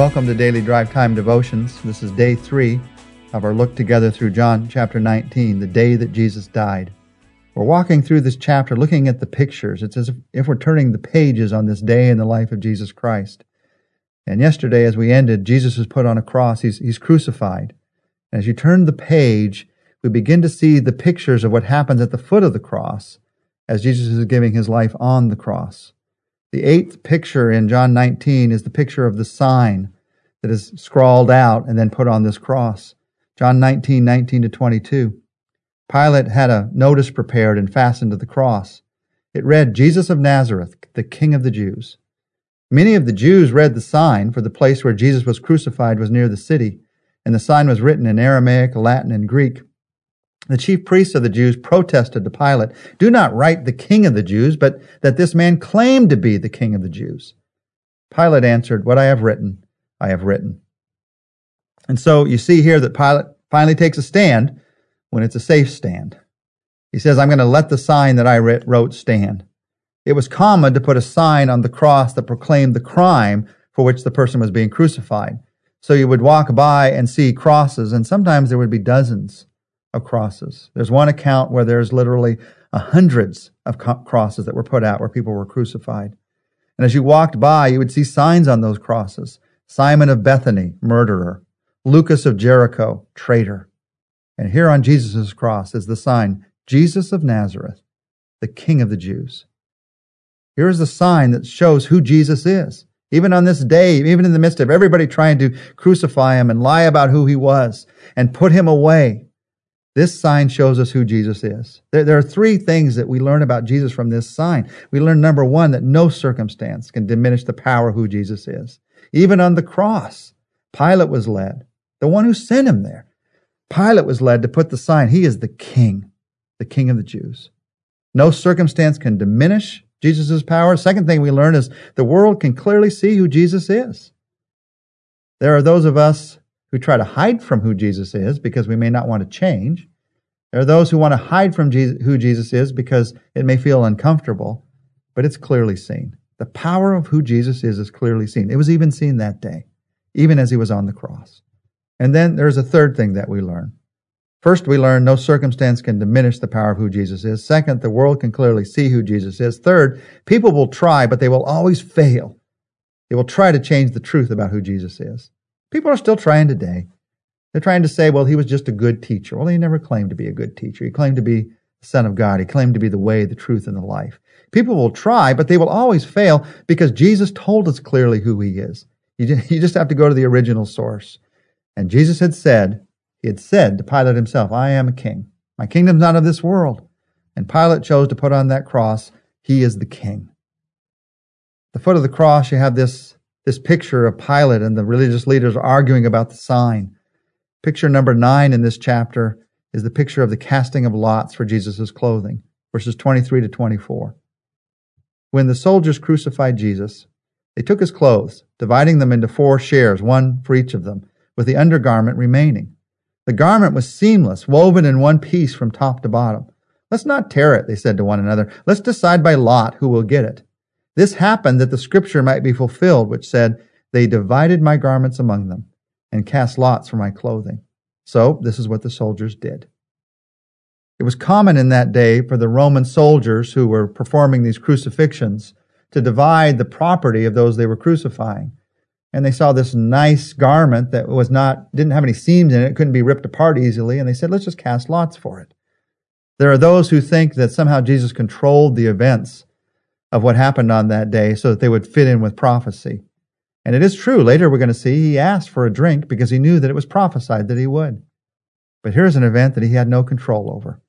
Welcome to Daily Drive Time Devotions. This is day three of our look together through John chapter 19, the day that Jesus died. We're walking through this chapter looking at the pictures. It's as if we're turning the pages on this day in the life of Jesus Christ. And yesterday, as we ended, Jesus was put on a cross. He's, he's crucified. And as you turn the page, we begin to see the pictures of what happens at the foot of the cross as Jesus is giving his life on the cross. The eighth picture in John 19 is the picture of the sign that is scrawled out and then put on this cross. John 19, 19 to 22. Pilate had a notice prepared and fastened to the cross. It read, Jesus of Nazareth, the King of the Jews. Many of the Jews read the sign, for the place where Jesus was crucified was near the city, and the sign was written in Aramaic, Latin, and Greek. The chief priests of the Jews protested to Pilate, Do not write the king of the Jews, but that this man claimed to be the king of the Jews. Pilate answered, What I have written, I have written. And so you see here that Pilate finally takes a stand when it's a safe stand. He says, I'm going to let the sign that I wrote stand. It was common to put a sign on the cross that proclaimed the crime for which the person was being crucified. So you would walk by and see crosses, and sometimes there would be dozens of crosses. There's one account where there's literally uh, hundreds of crosses that were put out where people were crucified. And as you walked by, you would see signs on those crosses. Simon of Bethany, murderer. Lucas of Jericho, traitor. And here on Jesus' cross is the sign, Jesus of Nazareth, the King of the Jews. Here is the sign that shows who Jesus is. Even on this day, even in the midst of everybody trying to crucify him and lie about who he was and put him away, this sign shows us who Jesus is. There, there, are three things that we learn about Jesus from this sign. We learn number one, that no circumstance can diminish the power of who Jesus is. Even on the cross, Pilate was led, the one who sent him there. Pilate was led to put the sign, he is the king, the king of the Jews. No circumstance can diminish Jesus' power. Second thing we learn is the world can clearly see who Jesus is. There are those of us who try to hide from who Jesus is because we may not want to change. There are those who want to hide from Jesus, who Jesus is because it may feel uncomfortable, but it's clearly seen. The power of who Jesus is is clearly seen. It was even seen that day, even as he was on the cross. And then there's a third thing that we learn. First, we learn no circumstance can diminish the power of who Jesus is. Second, the world can clearly see who Jesus is. Third, people will try, but they will always fail. They will try to change the truth about who Jesus is. People are still trying today. They're trying to say, well, he was just a good teacher. Well, he never claimed to be a good teacher. He claimed to be the Son of God. He claimed to be the way, the truth, and the life. People will try, but they will always fail because Jesus told us clearly who he is. You just have to go to the original source. And Jesus had said, he had said to Pilate himself, I am a king. My kingdom's not of this world. And Pilate chose to put on that cross, he is the king. At the foot of the cross, you have this this picture of Pilate and the religious leaders arguing about the sign. Picture number nine in this chapter is the picture of the casting of lots for Jesus' clothing, verses 23 to 24. When the soldiers crucified Jesus, they took his clothes, dividing them into four shares, one for each of them, with the undergarment remaining. The garment was seamless, woven in one piece from top to bottom. Let's not tear it, they said to one another. Let's decide by lot who will get it. This happened that the scripture might be fulfilled, which said, They divided my garments among them and cast lots for my clothing. So this is what the soldiers did. It was common in that day for the Roman soldiers who were performing these crucifixions to divide the property of those they were crucifying. And they saw this nice garment that was not, didn't have any seams in it, couldn't be ripped apart easily. And they said, let's just cast lots for it. There are those who think that somehow Jesus controlled the events of what happened on that day so that they would fit in with prophecy. And it is true. Later we're going to see he asked for a drink because he knew that it was prophesied that he would. But here's an event that he had no control over.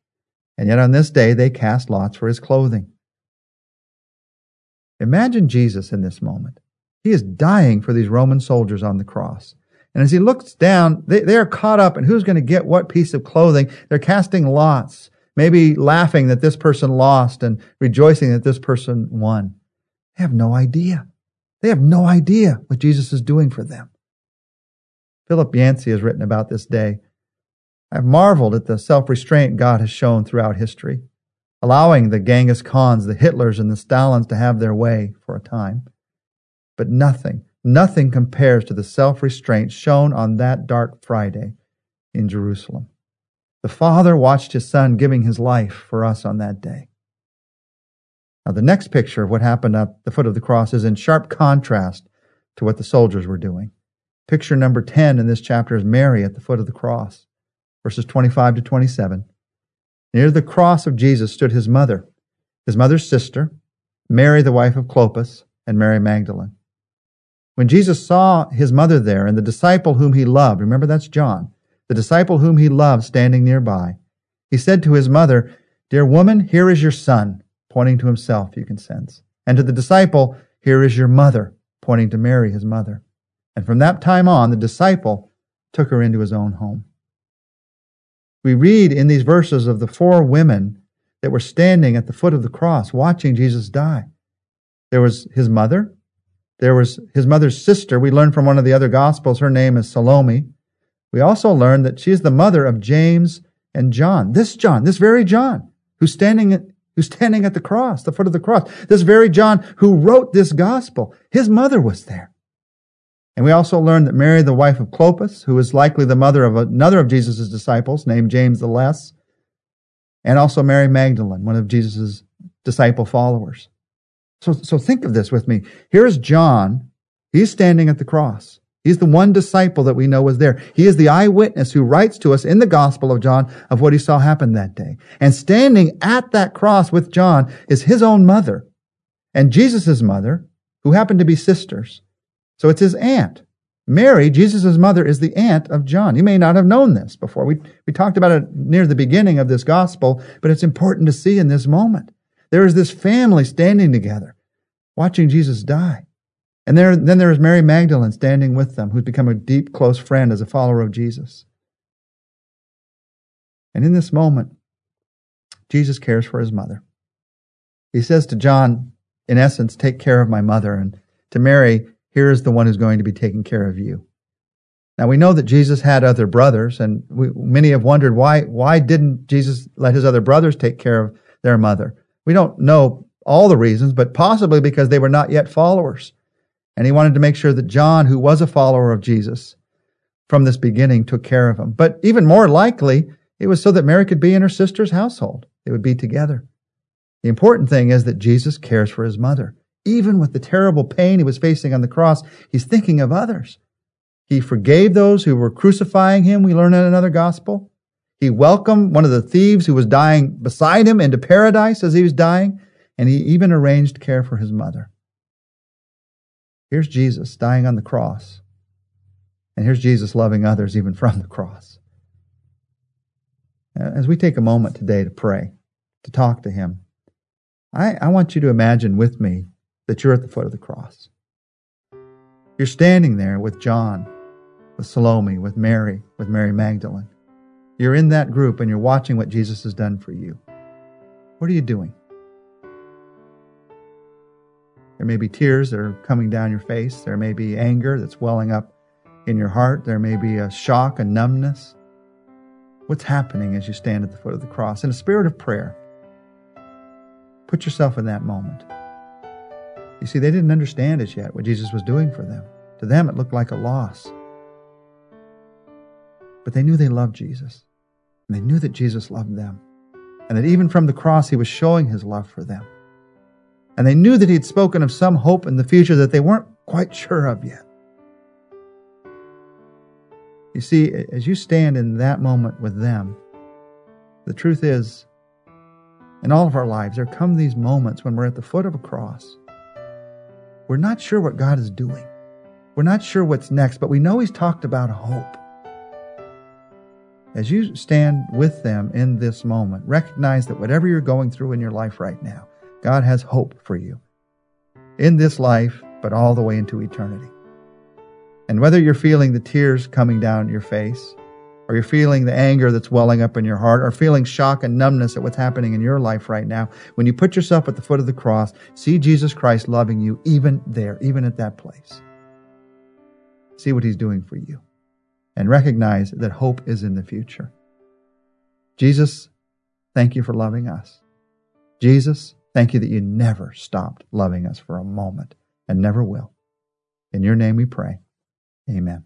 And yet on this day they cast lots for his clothing. Imagine Jesus in this moment. He is dying for these Roman soldiers on the cross. And as he looks down, they, they are caught up in who's going to get what piece of clothing. They're casting lots maybe laughing that this person lost and rejoicing that this person won. They have no idea. They have no idea what Jesus is doing for them. Philip Yancey has written about this day. I've marveled at the self restraint God has shown throughout history, allowing the Genghis Khans, the Hitlers, and the Stalins to have their way for a time. But nothing, nothing compares to the self restraint shown on that dark Friday in Jerusalem. The Father watched his Son giving his life for us on that day. Now, the next picture of what happened at the foot of the cross is in sharp contrast to what the soldiers were doing. Picture number 10 in this chapter is Mary at the foot of the cross, verses 25 to 27. Near the cross of Jesus stood his mother, his mother's sister, Mary, the wife of Clopas, and Mary Magdalene. When Jesus saw his mother there and the disciple whom he loved, remember that's John, the disciple whom he loved standing nearby, he said to his mother, Dear woman, here is your son, pointing to himself, you can sense. And to the disciple, Here is your mother, pointing to Mary, his mother. And from that time on, the disciple took her into his own home. We read in these verses of the four women that were standing at the foot of the cross watching Jesus die. There was his mother. There was his mother's sister. We learn from one of the other gospels her name is Salome. We also learn that she is the mother of James and John. This John, this very John, who's standing who's standing at the cross, the foot of the cross. This very John who wrote this gospel, his mother was there. And we also learn that Mary, the wife of Clopas, who is likely the mother of another of Jesus' disciples named James the Less, and also Mary Magdalene, one of Jesus' disciple followers. So, so think of this with me. Here's John. He's standing at the cross. He's the one disciple that we know was there. He is the eyewitness who writes to us in the Gospel of John of what he saw happen that day. And standing at that cross with John is his own mother and Jesus' mother, who happen to be sisters. So it's his aunt. Mary, Jesus' mother, is the aunt of John. You may not have known this before. We, we talked about it near the beginning of this gospel, but it's important to see in this moment. There is this family standing together, watching Jesus die. And there, then there is Mary Magdalene standing with them, who's become a deep, close friend as a follower of Jesus. And in this moment, Jesus cares for his mother. He says to John, in essence, take care of my mother. And to Mary, here is the one who's going to be taking care of you. Now we know that Jesus had other brothers, and we, many have wondered why, why didn't Jesus let his other brothers take care of their mother? We don't know all the reasons, but possibly because they were not yet followers. And he wanted to make sure that John, who was a follower of Jesus from this beginning, took care of him. But even more likely, it was so that Mary could be in her sister's household. They would be together. The important thing is that Jesus cares for his mother. Even with the terrible pain he was facing on the cross, he's thinking of others. He forgave those who were crucifying him, we learn in another gospel. He welcomed one of the thieves who was dying beside him into paradise as he was dying, and he even arranged care for his mother. Here's Jesus dying on the cross. And here's Jesus loving others even from the cross. As we take a moment today to pray, to talk to Him, I, I want you to imagine with me that you're at the foot of the cross. You're standing there with John, with Salome, with Mary, with Mary Magdalene. You're in that group and you're watching what Jesus has done for you. What are you doing? There may be tears that are coming down your face. There may be anger that's welling up in your heart. There may be a shock, a numbness. What's happening as you stand at the foot of the cross? In a spirit of prayer, put yourself in that moment. You see, they didn't understand as yet what Jesus was doing for them. To them, it looked like a loss. But they knew they loved Jesus. And they knew that Jesus loved them. And that even from the cross, he was showing his love for them and they knew that he had spoken of some hope in the future that they weren't quite sure of yet. You see, as you stand in that moment with them, the truth is, in all of our lives, there come these moments when we're at the foot of a cross. We're not sure what God is doing. We're not sure what's next, but we know He's talked about hope. As you stand with them in this moment, recognize that whatever you're going through in your life right now, God has hope for you in this life, but all the way into eternity. And whether you're feeling the tears coming down your face, or you're feeling the anger that's welling up in your heart, or feeling shock and numbness at what's happening in your life right now, when you put yourself at the foot of the cross, see Jesus Christ loving you even there, even at that place. See what he's doing for you. And recognize that hope is in the future. Jesus, thank you for loving us. Jesus, Thank you that you never stopped loving us for a moment and never will. In your name we pray. Amen.